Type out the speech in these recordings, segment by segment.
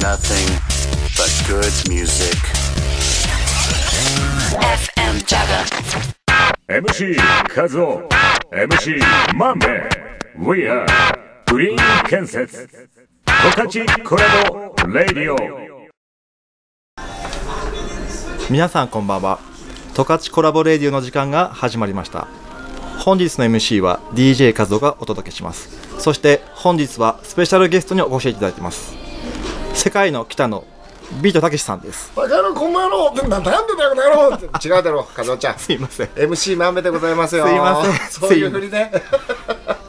nothing but good music. FM Jaga. MC カズオ MC マンベ We are グリーン建設十勝コラボレディオ皆さんこんばんは。十勝コラボレディオの時間が始まりました。本日の MC は DJ カズオがお届けします。そして本日はスペシャルゲストにお越しいただいてます世界の北のビートたけしさんです。バカ野郎こんばんはってなんでだよこの野郎。違うだろ和夫ちゃん。すいません。MC まんべでございますよ。すいません。そういうふりね。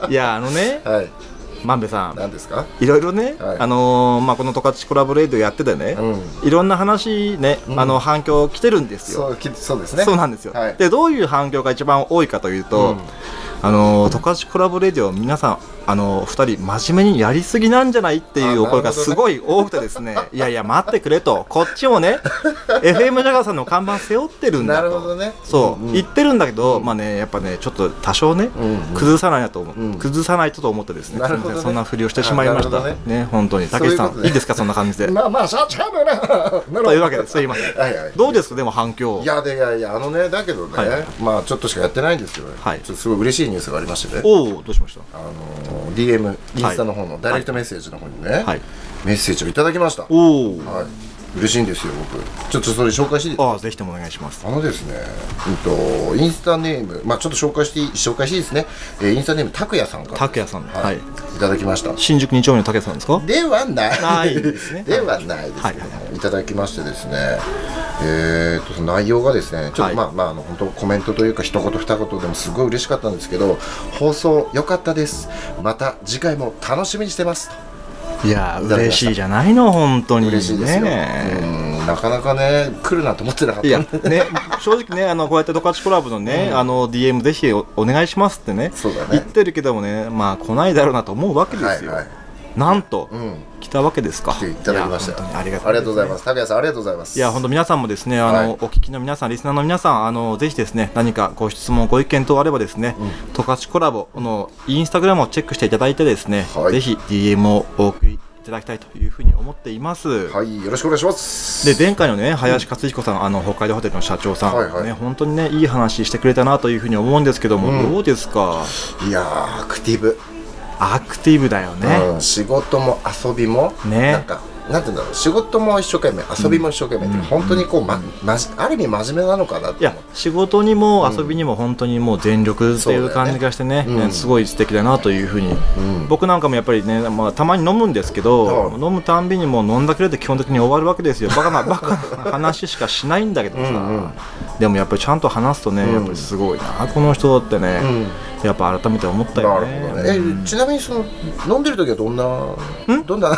いやあのねはい。万部さん。何ですか？いろいろね、はい。あのーまあ、この十勝コラボレディオやっててね、いろんな話ね、あの反響来てるんですよ。そうきそうですね。そうなんですよ、はい。でどういう反響が一番多いかというと、あの十勝コラボレディオ皆さんあの2人真面目にやりすぎなんじゃないっていうお声がすごい多くてですね。いやいや待ってくれと。こっちもね FM ジャガーさんの看板背負ってるんだと。なるほどね。そう、んん。言ってるんだけど、まあねやっぱねちょっと多少ね、うんうん。崩さないなと思う、うん。崩さないとと思ってですね。そんなふりをしてしまいました。あなるほどね。本当に。たけしさんいいいですかそんな感じで、まあまあしゃしゃあな。というわけですいません。はいはい。どうですかでも反響。いやでいやいやあのねだけどね、はい。まあちょっとしかやってないんですけど、はい。ちょっとすごい嬉しいニュースがありましてね。おおどうしました？あの DM インスタの方のダイレクトメッセージの方にね、はい。メッセージをいただきました。おおはい嬉しいんですよ僕ちょっとそれ紹介してああぜひともお願いしますあのですね、うんと、インスタネーム、まあちょっと紹介していい、紹介していいですね。えーインスタネーム、拓也さんから。拓也さんはい。はいい、ただきました。新宿2丁目のたけしさんですか？ではない。ですね ではないですね。はいいただきましてですね。えー、とその内容がですね、ちょっと、はいまあまああの本当コメントというか一言二言でもすごい嬉しかったんですけど、放送良かったです。また次回も楽しみにしてますと。いや嬉しいじゃないの本当に。嬉しいですよ。ねうん、なかなかね来るなと思ってなかった。いやね 正直ねあのこうやって十勝コラボのね、あの DM ぜひおお願いしますってねそうだね。言ってるけどもねまあ来ないだろうなと思うわけですよ、はいはい。なんと、うん。来たわけですか。来ていただきました。ありがとうございます。拓也さんありがとうございます。いや本当皆さんもですねあの、はい。お聞きの皆さんリスナーの皆さんあのぜひですね何かご質問ご意見等あればですね十勝、コラボのインスタグラムをチェックしていただいてですね、はい。ぜひ DM をお送りいただきたいというふうに思っています、はい、よろしくお願いします。で前回のね林克彦さん、あの北海道ホテルの社長さん、はいはい。ね本当にねいい話してくれたなというふうに思うんですけども、うん。どうですか？いやーアクティブ、アクティブだよね、うん、仕事も遊びも、ね。なんかなんて言うんだろう仕事も一生懸命遊びも一生懸命って、本当にこう、ままじある意味真面目なのかなっていや仕事にも遊びにも本当にもう全力っていう感じがしてね,、ねうん。すごい素敵だなというふうに、ん。僕なんかもやっぱりね、まあ、たまに飲むんですけど、うん。飲むたんびにもう飲んだくれて基本的に終わるわけですよ。バカなバカな話しかしないんだけどさ。うんうん。でもやっぱりちゃんと話すとね、んやっぱりすごいな。この人ってね、やっぱ改めて思ったよね。ね、えちなみにその飲んでる時はどんなどんな？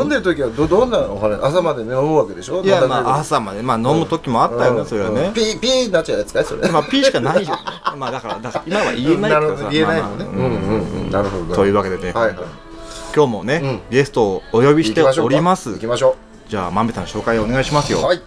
飲んでる時はどどんなお話朝までね飲むわけでしょ？いやまあ朝まで、まあ、飲む時もあったよね、それはね、ピーピーになっちゃうやつかい？それ。まあ P しかないよね まあだからだから今は言えないけどさ。言えないのね、まあうんうんうん。なるほど。というわけでね、はいはい。今日もね、うん。ゲストをお呼びしております。行きましょじゃあまんべさん紹介お願いしますよ。うはい。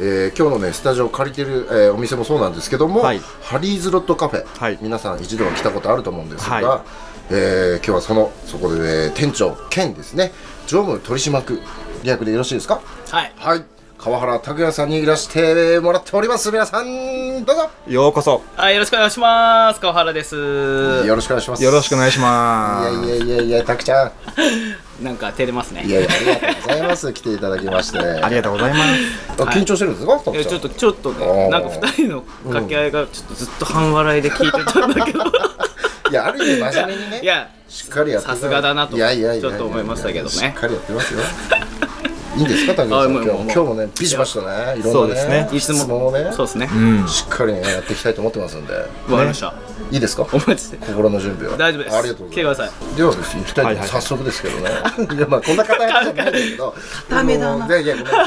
えー今日のねスタジオを借りてる、えーお店もそうなんですけども、はい。ハリーズロットカフェ、はい。皆さん一度は来たことあると思うんですが、はえー今日はそのそこで、ね、店長兼ですね常務取締役略でよろしいですか？はい。はい。川原拓也さんにいらしてもらっております。皆さんどうぞ。ようこそ。はい、よろしくお願いします。川原です。よろしくお願いします。よろしくお願いします。いやいやいやいや拓ちゃん。なんか照れますね。いやいやありがとうございます。来ていただきまして。ありがとうございます。あ緊張してるんですか？拓いやちょっとちょっとおね、ー。なんか二人の掛け合いがちょっとずっと半笑いで聞いてたんだけど、いやある意味真面目にねいや、しっかりやってさすがだなといやいやいやいやちょっと思いましたけどねしっかりやってますよいいんですか 竹内さん？今日今日もねビシバシとねいろんなねそうですねいつも質問をねそうですね。うんしっかりねやっていきたいと思ってますんでわかりました。いいですか？お待ちして。心の準備は大丈夫です。ありがとうございます来てください。ではですね、二人で早速ですけどね。いや、まあ、こんな方じゃないんだけど。固めだないや、いや、ごめんなさ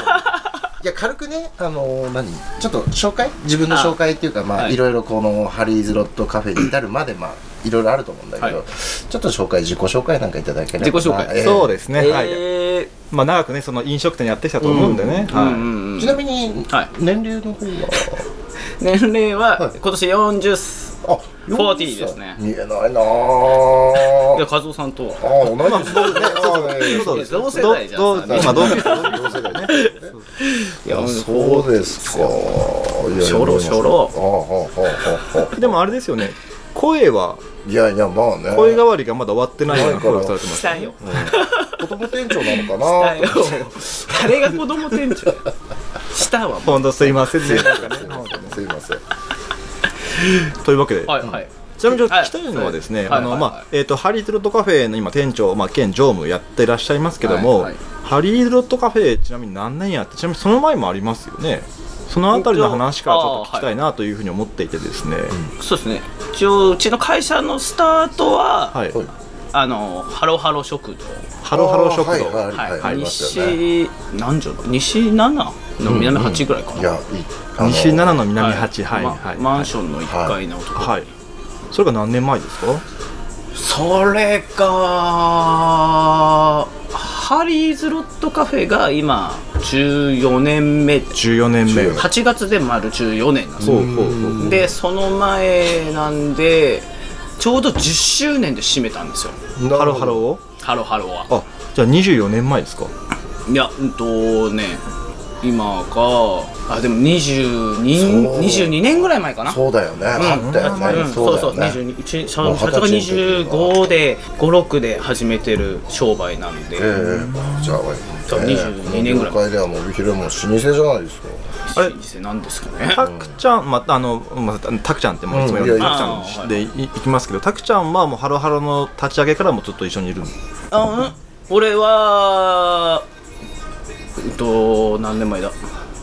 い。いや、軽くね、あのー、何？ちょっと紹介？自分の紹介っていうか、まあ、はい。いろいろこのハリーズロットカフェに至るまで、まあ、いろいろあると思うんだけど、はい。ちょっと紹介、自己紹介なんかいただければ。な。自己紹介。ええそうですね、はい。えまあ長くねその飲食店やってきたと思うんでね、ー、はい。うんうんうん。ちなみに、はい。年齢の方は、年齢ははい。今年40す。あ、40ですね。見えないな。ぁで和夫さんとああ同じですね。そうねそう。です同世代じゃん。どうどう今どうそうですか。しょろしょろでもあれですよね。声はあいやいやまあね。声変わりがまだ終わってないような声をされてますしたよ。子供店長なのかしたよ。な 誰が子供店長？したわ。も本当すいませんね。すいません。というわけで、うはいはいちなみにちょっと聞きたいのはですね、あのはいはい。はいまあえっ、とハリーズロットカフェの今店長まあ兼常務やってらっしゃいますけども、はい。はい。ハリーズロットカフェちなみに何年やってちなみにその前もありますよね。そのあたりの話からちょっと聞きたいなというふうに思っていてですね。そうですね。一応うちの会社のスタートは、はい。はい。あのハロハロ食堂。ハロハロ食堂。はい。はい。はい、ね。西何条？西7の南8ぐらいかな、いやいあの西七の南八。はい。まはい。マンションの1階のところ、はい。それが何年前ですか？それがハリーズロットカフェが今14年目14年目。8月で丸14年なん。でその前なんでちょうど10周年で締めたんですよハロハロを？ハロハロはあ、じゃあ24年前ですか？いやうんとね今があでも22そう。22年ぐらい前かな？そうだよね、あったよね、うん、そうそうそうだよね22うち社もう長が二十歳の時25で56で始めてる商売なんで、ええ。じゃあ、そう22年ぐらい。業界ではもう帯広も老舗じゃないですか。あれ？老舗なんですかね？タクちゃん、まあ、あの、まあ、タクちゃんってもういつも呼んでうん。いやタクちゃんでいいきますけど、タクちゃんはもうハロハロの立ち上げからもずっと一緒にいるんあうん。俺はうんと何年前だ？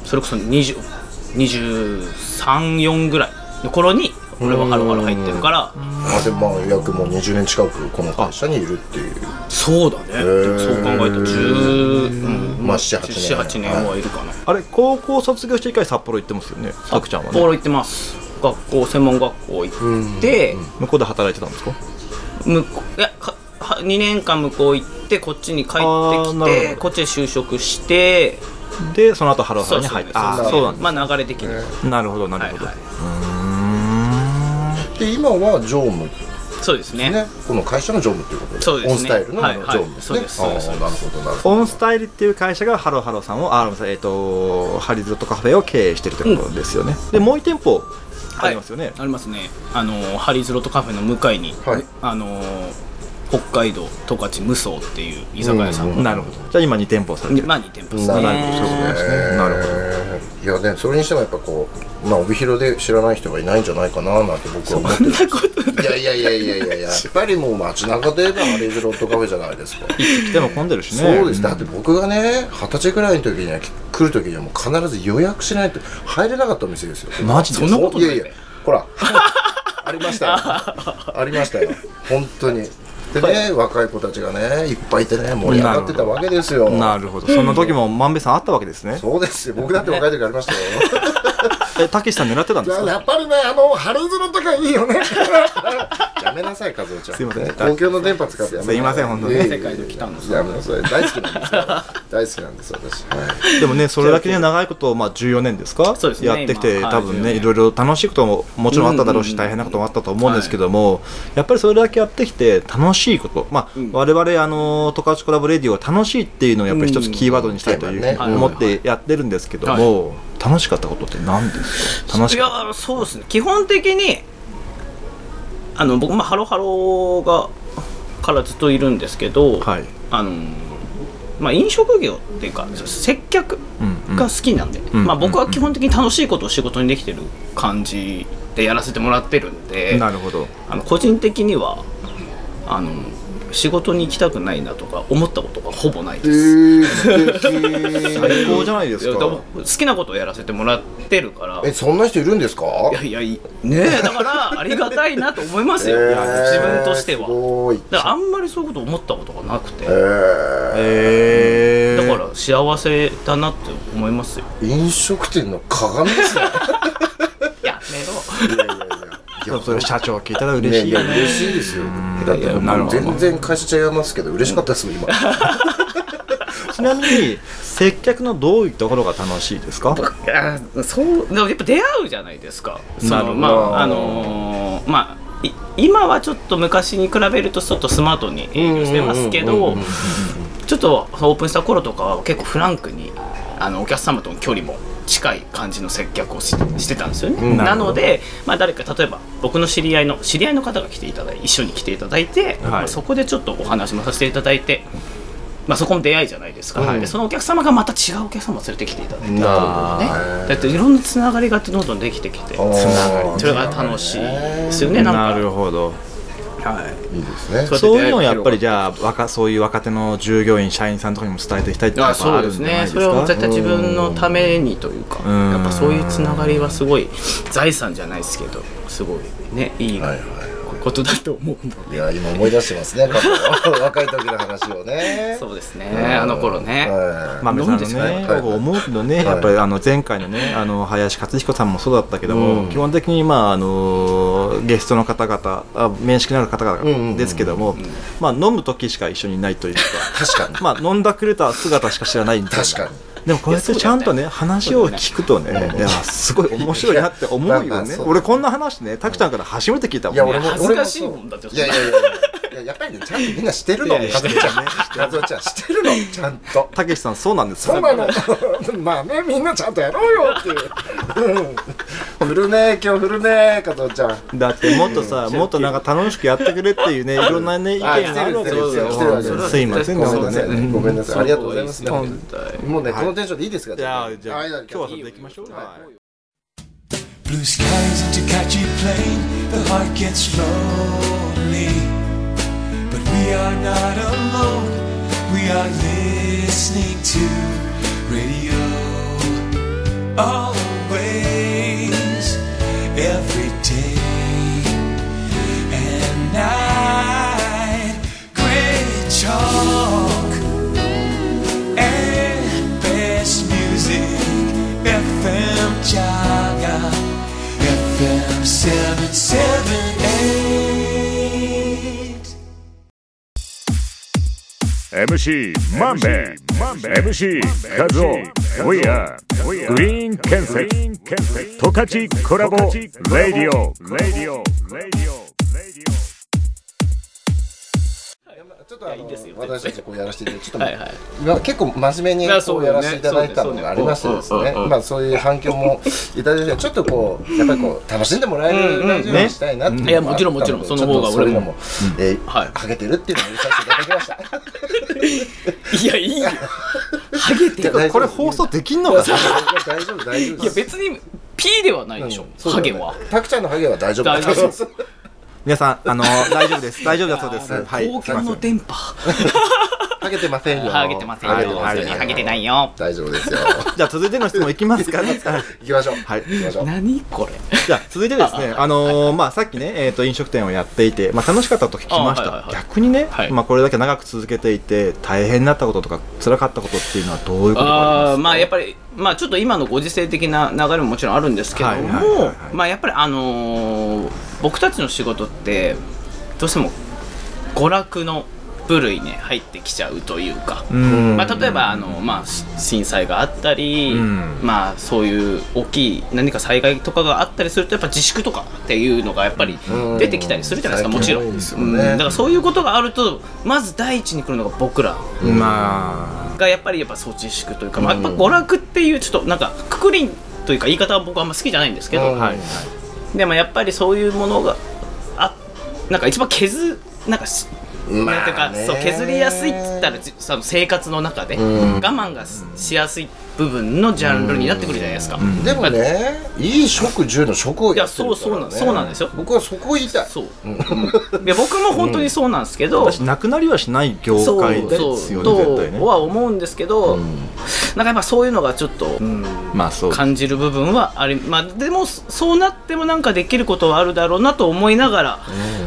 それこそ234ぐらいの頃に俺はハロハロ入ってるから。あでもまあ約もう20年近くこの会社にいるっていう。そうだね。そう考えたら10、うん。まあ7 8年。78年はいるかな。あれ高校卒業して一回札幌行ってますよね？タクちゃんはね。札幌行ってます。学校専門学校行って、向こうで働いてたんですか？向こういやかは2年間向こう行ってこっちに帰ってきてこっちで就職してでその後ハロハロに入ってああそうなんでまあ流れ的に、すなるほどなるほど、はいはで今は常務。そうですね。ね。この会社の常務っていうことでそうですね。オンスタイルのはいはい。常務ですね、そうですそうです。ああなるほどなるほオンスタイルっていう会社がハロハロさんをあごめんなさいえっ、とハリゾットカフェを経営してるってことですよね、でもう一店舗ありますよね、ありますね。あのハリーズロットカフェの向かいに、はい。あの北海道十勝無双っていう居酒屋さん。が、なるほど。じゃあ今2店舗されてる。まあ2店舗ですどねなるほど。そうですね。なるほど。いやねそれにしてもやっぱこうまあ帯広で知らない人がいないんじゃないかななんて僕は思って。るいやいやいやいやいや。やっぱりもう街中で言えばハリーズロットカフェじゃないですか。来ても混んでるしねそうです。だって僕がね二十歳ぐらいの時には来る時にはもう必ず予約しないと入れなかったお店ですよ。マジで？そんなことない。いやいやほらありましたよ。ありましたよ。本当にでね若い子たちがねいっぱいいてね盛り上がってたわけですよ。なるほど。その時も万兵衛さんあったわけですね。そうですよ。僕だって若い時ありましたよえたけしさん狙ってたんですか？やっぱりねあのハリーズのとかいいよね。やめなさい和夫ちゃん。すいません。公共の電波使ってやめなさすいません本当に。世界で来たんですやめなさい大好きなんですよ。大好きなんです私。はい。でもねそれだけね長いこと、まあ、14年ですか？そうですね。やってきて、多分ね14い。ろいろ楽しいことももちろんあっただろうし、うん大変なこともあったと思うんですけども、やっぱりそれだけやってきて楽しいこと、まあん。我々あの十勝コラボレディオは楽しいっていうのをやっぱり一つキーワードにしたいというふうにうん。思ってやってるんですけども、楽しかったことって何ですか？楽しいかった。やそうですね。基本的にあの僕もハロハロがからずっといるんですけど、はい。あのまあ飲食業っていうか接客うんうん。が好きなんで、ん。まあ、僕は基本的に楽しいことを仕事にできてる感じでやらせてもらってるんでなるほど。あの個人的にはあの仕事に行きたくないなとか思ったことがほぼないえです。最高じゃないですか。好きなことをやらせてもらってるから。えそんな人いるんですか？いやいやいねえだからありがたいなと思いますよ、自分としては。すごい。だからあんまりそういうこと思ったことがなくて、えー。えー、だから幸せだなって思いますよ。飲食店の鏡ですね。やめろ。いやいやいやいやそれ社長聞いたら嬉しいよね。ねいや嬉しいですよ。だって全然会社違いますけど嬉しかったですもん今。ちなみに接客のどういうところが楽しいですか？いやそうでもやっぱ出会うじゃないですか。そなるほど。のまああのーまあい今はちょっと昔に比べるとちょっとスマートに営業してますけどちょっとオープンした頃とかは結構フランクにあのお客様との距離も近い感じの接客をししてたんですよね、なので、まあ、誰か例えば僕の知り合いの知り合いの方が来ていただいて一緒に来ていただいて、まあそこでちょっとお話もさせていただいて。まあ、そこも出会いじゃないですか、でそのお客様がまた違うお客様を連れてきていただいて、ね、だっていろんなつながりがどんどんできてきてつながりそれが楽しいですよねなるほどはい。いいですね。そういうのをやっぱりじゃあ若そういう若手の従業員社員さんとかにも伝えていきたいっていうのはあそうですね。それは絶対自分のためにというかん。やっぱそういうつながりはすごい財産じゃないですけどすごいねいい。はいはいことだと思うんだいや今思い出してますね過去 若い時の話をね。そうですね。あの頃ね。はい。まあ、さんのね、はい僕思うけどね、はい。やっぱりあの前回のね、あの林克彦さんもそうだったけども、うん。基本的に、まあ、あのゲストの方々、あ面識のある方うんうんうん々ですけども、まあ、飲む時しか一緒にいないというか、確かに。まあ、飲んだくれた姿しか知らないみたいな。確かにでもこうやってちゃんとね話を聞くとね、いやすごい面白いなって思うよね。俺こんな話ね、たくちゃんから初めて聞いたもんね。いや俺も恥ずかしいもんだって。いやいやいやいややっぱりねちゃんとみんなしてるの。いやいやカズちゃんカズちゃんしてるの。ちゃんと。たけしさんそうなんです。よ。そうなの。まあねみんなちゃんとやろうよっていう。うん。振るね今日振るね加藤ちゃん。だってもっとさ、もっとなんか楽しくやってくれっていうね、いろんなね、意見があるわけですよ。来てる来てる来てるす。いませんね、ごめんなさいね。ごめんなさい。ありがとうございます。もうねこのテンションでいいですかじゃあ、じゃあ、はい今日はそれでいきましょう。はい。Blue skies into catchy plane, the heart gets lonely. But we are not alone, we are listening to radio. Always, every day and night. Great talk and best music. FM Jaga FM 778 MC マンベ MC カズオ We are グリーン建設十勝コラボレディオちょっとあのいいですよ私たちこうやらせていただいてちょっとはいはい。今結構真面目にこうやらせていただいたのがありましてですね。まあそういう反響もいただいてちょっとこうやっぱりこう楽しんでもらえるラジオにしたいなっていうのもちろんもちろんあったその方がでちょっとそういうの俺も。もえーはい。かけてるっていうのを入れさせていただきました。いやいいよ。ハゲてる。大丈夫。これ放送できんのかな？大丈夫大丈夫いや別に P ではないでしょ、ハゲは。タクちゃんのハゲは大丈夫だと思います皆さん、あの、大丈夫です。大丈夫だそうです。はい。東京の電波。ハゲてませんよ。ハゲてませんよ。ハゲてないよ。大丈夫ですよ。じゃあ続いての質問いきますか？ね。はい行きましょう。はい。行きましょう。何これ？じゃあ続いてですね、あのーまあさっきね、えっ、と飲食店をやっていて、まあ楽しかったと聞きました。逆にね、はい。まあこれだけ長く続けていて大変になったこととか辛かったことっていうのはどういうことがありままあやっぱりまあちょっと今のご時世的な流れももちろんあるんですけどもい。まあやっぱりあのー僕たちの仕事ってどうしても娯楽の部類に入ってきちゃうというか、うん。まあ、例えばあの、まあ、し震災があったり、うん。まあ、そういう大きい何か災害とかがあったりするとやっぱ自粛とかっていうのがやっぱり出てきたりするじゃないですかもちろん、ね。うん。だからそういうことがあるとまず第一に来るのが僕らまがやっぱりやっぱそう自粛というか、まあ、やっぱ娯楽っていうちょっとなん。かくくりというか言い方は僕はあんま好きじゃないんですけど、うんあ。はいでもやっぱりそういうものがあなんか一番削なんかしまあね。そう削りやすいって言ったらじその生活の中でん。我慢がししやすい部分のジャンルになってくるじゃないですか。でもね、いい食住の食をやってるから、ね、いやそうそうなんそうなんですよ。僕はそこを言いたい。そう、いや僕も本当にそうなんですけど、私なくなりはしない業界ですよねそう。絶対ね。とは思うんですけど、なんかやっぱそういうのがちょっと、うんまあそう感じる部分はありまあでもそうなってもなんかできることはあるだろうなと思いながら、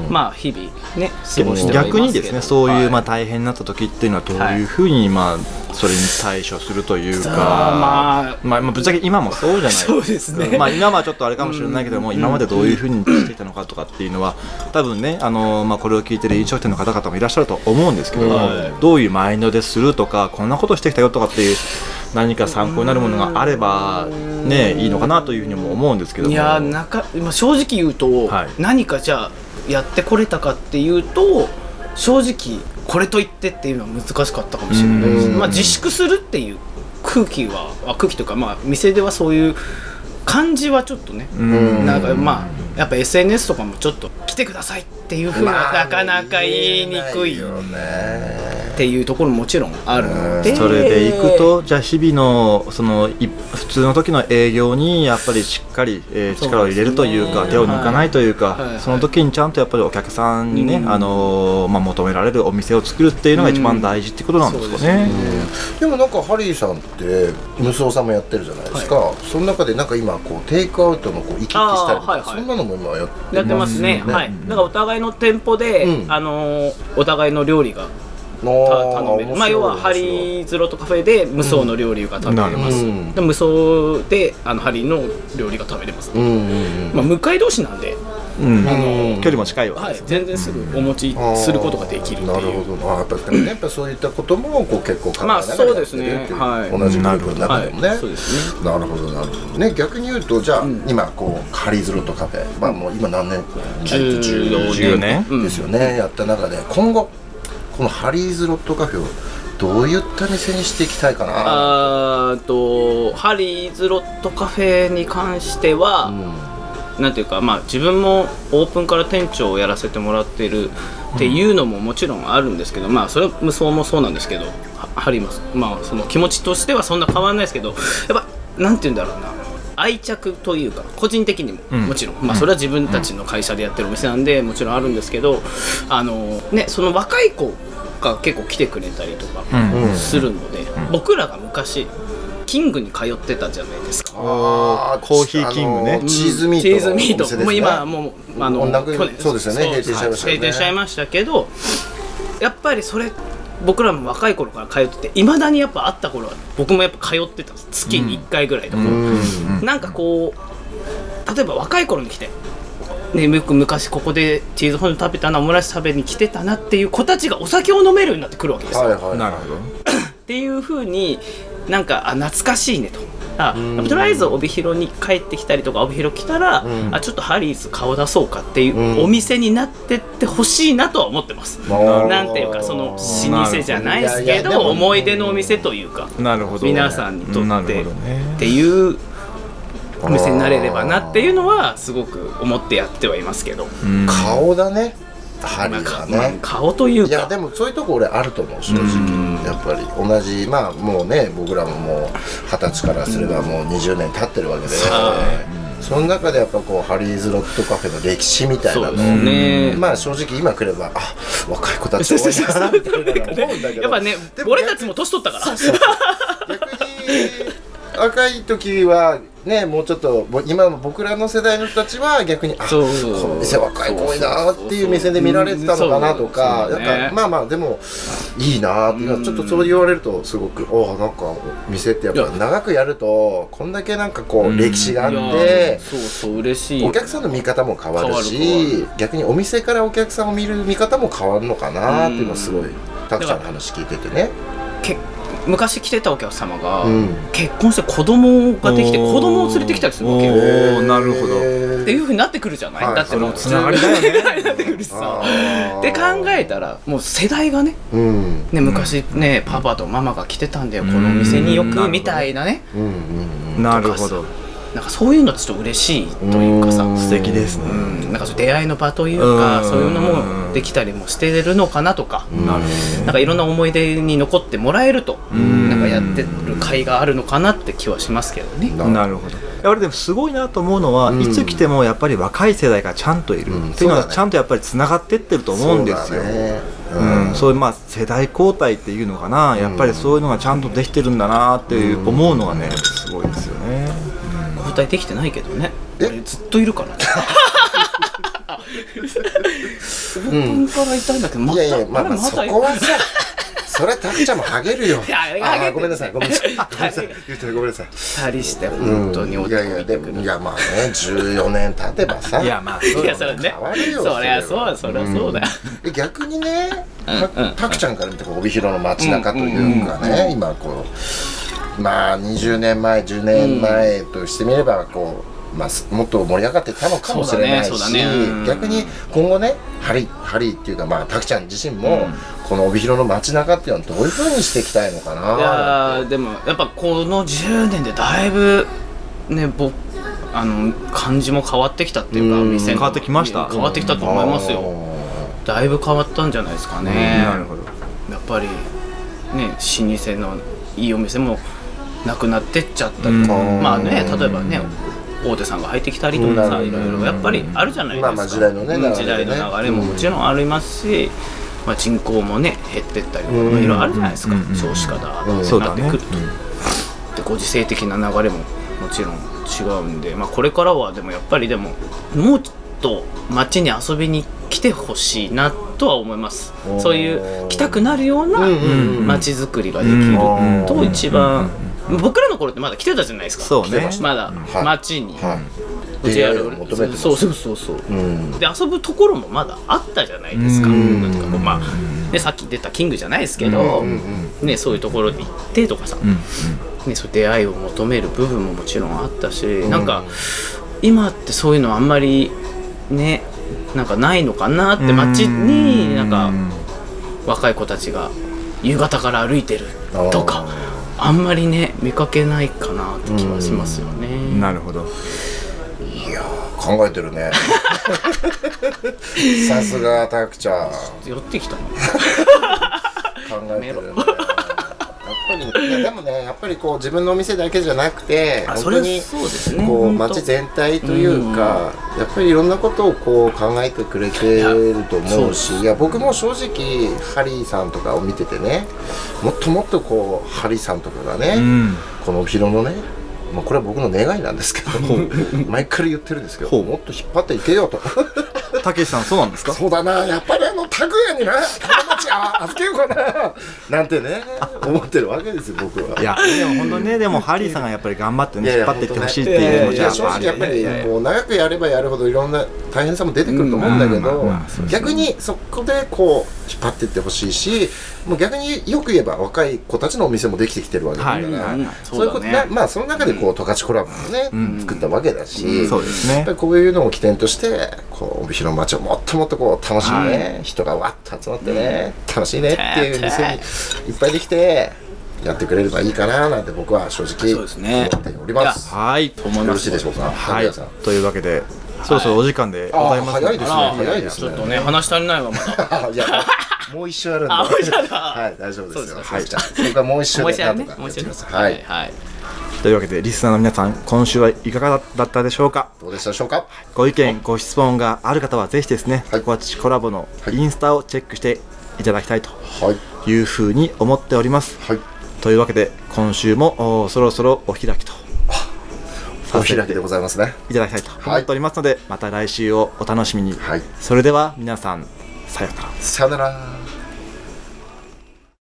まあ日々ね過ごしてはいますけど。逆にですねそういう、まあは大変になった時っていうのはどういうふうにまあそれに対処するというか、ま あまあ、まあぶっちゃけ今もそうじゃない。そうですね。まあ今はちょっとあれかもしれないけども、今までどういうふうにしてきたのかとかっていうのは多分ねあの、まあ、これを聞いてる飲食店の方々もいらっしゃると思うんですけども、はい。どういうマインドでするとかこんなことしてきたよとかっていう何か参考になるものがあればねいいのかなというふうにも思うんですけども。いやーなんか、まあ、正直言うと、はい。何かじゃあやってこれたかっていうと正直これといってっていうのは難しかったかもしれない。です、うん。まあ、自粛するっていう空気はあ空気というかまあ店ではそういう感じはちょっっとね、うん。なんかまあやっぱ SNS とかもちょっと来てくださいっていうふうにはなかなか言いにくいよねっていうところももちろんあるので。それでいくとじゃあ日々のそのい普通の時の営業にやっぱりしっかり、えー力を入れるというか手を抜かないというか、はい。はい。その時にちゃんとやっぱりお客さんにね、うん。あのーまあ、求められるお店を作るっていうのが一番大事ってことなんですかね。でもなんかハリーさんって無双さんもやってるじゃないですか、その中でなんか今こうテイクアウトのこう行き来したりとか、はいはい。そんなのも今やってやってますね、ねはい。だからお互いの店舗で、うん。あのーお互いの料理が頼める。まあ要はハリーズロットカフェで無双の料理が食べれます、うん。で無双であのハリーの料理が食べれます、うん。うんうんまあ、向かい同士なんで、うん。あの距離も近いわ。けはい。全然すぐお持ちすることができるっていう。なるほど。あやっぱりねやっぱそういったこともこう結構考えながらまあそうですねやってるっていう。はい。同じグループの中でもね、はい。そうですね。なるほどなるほど。ね逆に言うとじゃあ、今こうハリーズロットカフェ。まあもう今何年14 14年うんですよね、やった中で今後このハリーズロットカフェをどういった店にしていきたいかな？あーとハリーズロットカフェに関しては、なんていうかまあ自分もオープンから店長をやらせてもらってるっていうのももちろんあるんですけど、まあそれは無双もそうなんですけどはハリーもまあその気持ちとしてはそんな変わらないですけどやっぱなんて言うんだろうな愛着というか個人的にもん。もちろん、まあそれは自分たちの会社でやってるお店なんでもちろんあるんですけどあのねその若い子が結構来てくれたりとかうん。するので、僕らが昔キングに通ってたじゃないですか。あコーヒーキングね。チーズミートチーズミート、のお店ですね。もう今はもうあの去年そうですよね。閉店しちゃいましたよね。閉店しちゃいましたけどやっぱりそれ僕らも若い頃から通ってていまだにやっぱ会った頃は僕もやっぱ通ってたんです。月に1回ぐらいと。か、なんかこう例えば若い頃に来てね、僕昔ここでチーズフォンデュ食べたなオムライス食べに来てたなっていう子たちがお酒を飲めるようになってくるわけですよ、はいはい。なるほど。っていうふうになんかあ懐かしいねと。あとりあえず帯広に帰ってきたりとか帯広来たら、あちょっとハリーズ顔出そうかっていううん。お店になってってほしいなとは思ってます、あーなんていうかその老舗じゃないですけど思い出のお店というかなるほど。皆さんにとなってるほどね。っていうお店になれればなっていうのはすごく思ってやってはいますけど、うん。顔だね。ハリまあーがかまあね顔といういやかでもそういうとこ俺あると思う正直やっぱり同じまあもうね僕らももう二十歳からすればもう20年経ってるわけで。その中でやっぱこうハリーズロットカフェの歴史みたいなの。ね。まあ正直今来ればあ若い子たち多いなみたいなの思うんだけど。やっぱね俺たちも年取ったから。逆に若い時はねもうちょっと今の僕らの世代の人たちは逆にあそう。この店若い子多いなっていう目線で見られてたのかなとかなんかまあまあでもいいなっていうのはちょっとそう言われるとすごくおなんか店ってやっぱ長くやるとこんだけなんかこう歴史があってそうそう嬉しい。お客さんの見方も変わるしる逆にお店からお客さんを見る見方も変わるのかなっていうのはすごいたくちゃんの話聞いててね。け昔来てたお客様が、うん。結婚して子供ができて子供を連れてきたりするわけよ。おーなるほど。っていうふうになってくるじゃない、はい。だってもうはいつながりだよね。なってくるしさで考えたらもう世代がねうん。ね昔ね、パパとママが来てたんだよ。このお店によくみたいなね。うんうん。なるほど。なんかそういうのちょっと嬉しいというかさ。うん。素敵ですね。うん。なんかそう出会いの場というかうん。そういうのもできたりもしてるのかなとか。なんかいろんな思い出に残ってもらえるとん。なんかやってる甲斐があるのかなって気はしますけどね。ど。なるほど。やっぱりでもすごいなと思うのは、うん。いつ来てもやっぱり若い世代がちゃんといる、うんっていうのはちゃんとやっぱりつながってってると思うんですよ。そうん、そういうまあ世代交代っていうのかな、やっぱりそういうのがちゃんとできてるんだなっていう思うのがね、すごいですよね。交代できてないけどね。え？俺ずっといるからね。オープンからいたんだけどまたいやいやまあまあそこはさ それはタクちゃんもハゲるよ。いやあれあハゲてーごめんなさいごめんなさい。ごめんなさい言ってごめんなさい。二人してうん本当においやいやでもいやまあね14年経てばさ いやまあいやそれね変わるよそりゃそうだそりゃそうだ。よで逆にね、まタクちゃんから見てこう帯広の街中というかね、今こうまあ20年前10年前としてみればこうまあ、すもっと盛り上がってたのかもしれないし、ねね。うん。逆に今後ねハリハリっていうかまあ拓ちゃん自身も、この帯広の街中っていうのはどういうふうにしていきたいのかな？いやーでもやっぱこの10年でだいぶね僕あの感じも変わってきたっていうかうん。店の。変わってきました。変わってきたと思いますよ。だいぶ変わったんじゃないですかね。なるほど。やっぱりね老舗のいいお店もなくなってっちゃったりまあね例えばね大手さんが入ってきたりとかさうん。いろいろ。やっぱりあるじゃないですか、まあまあ時代のねね。時代の流れももちろんありますし、まあ、人口もね減ってったりとか、まあいろいろあるじゃないですか、うん。少子化だ、うんってなってくると、でご時世的な流れももちろん違うんで、まあ、これからはでもやっぱりでももうちょっと街に遊びに来てほしいなとは思います。そういう来たくなるような街づくりができるうんと一番僕らの頃ってまだ来てたじゃないですか。そうね。まだはい。街に。はい、うちやる出会いを求めてますそうそうそうそう。うん。で遊ぶところもまだあったじゃないですか。うん。なんかこうまあね、さっき出たキングじゃないですけど、ね、そういうところに行ってとかさ、ね、そう出会いを求める部分ももちろんあったし、なんか今ってそういうのあんまりねなんかないのかなって街になんか若い子たちが夕方から歩いてるとかあんまりね見かけないかなって気はしますよね。なるほど。考えてるね。さすがタクちゃん。寄ってきたの考えてるねぱりいやでもねやっぱりこう自分のお店だけじゃなくて本当にそうですね。こう街全体というか、やっぱりいろんなことをこう考えてくれてると思うしいや僕も正直ハリーさんとかを見ててねもっともっとこうハリーさんとかがね、うん。この帯広のねまあこれは僕の願いなんですけど前から言ってるんですけどもっと引っ張っていけよと。たけしさんそうなんですか？そうだなやっぱり拓也にな友達あ 預けようかななんてね思ってるわけですよ僕は。いやでも本当にねでもハリーさんがやっぱり頑張ってね引っ張っていってほしいっていうのいや正じゃあ直やっぱりいやいやもう長くやればやるほどいろんな大変さも出てくると思うんだけど逆にそこでこう引っ張っていってほしいしもう逆によく言えば若い子たちのお店もできてきてるわけだから、そういうことね。まあその中でこう十勝コラボもね、作ったわけだし、そうですね。やっぱりこういうのを起点としてこう帯広の街をもっともっとこう楽しい。ね、人がわっと集まってね、楽しいねっていう店にいっぱいできてやってくれればいいかななんて僕は正直そうですね。思っております。はいよろしいでしょうか？はい。というわけでそろそろお時間でございます早いですねあ早いですね。ちょっとね話足りないわまだ。あ いやもう一周あるんで。あもう一周ある。はい大丈夫ですよ。はいじゃあ僕はもう一周もう一回ね。でなんとかはい。はいというわけでリスナーの皆さん今週はいかがだったでしょうか？どうでしたでしょうか？ご意見ご質問がある方はぜひですねはい。コアチコラボのはい。インスタをチェックしていただきたいとはい。いうふうに思っております。はい。というわけで今週もおそろそろお開きと。お開きでございますね。いただきたいと思っておりますので、また来週をお楽しみに、はい。それでは皆さんさようなら。さよなら。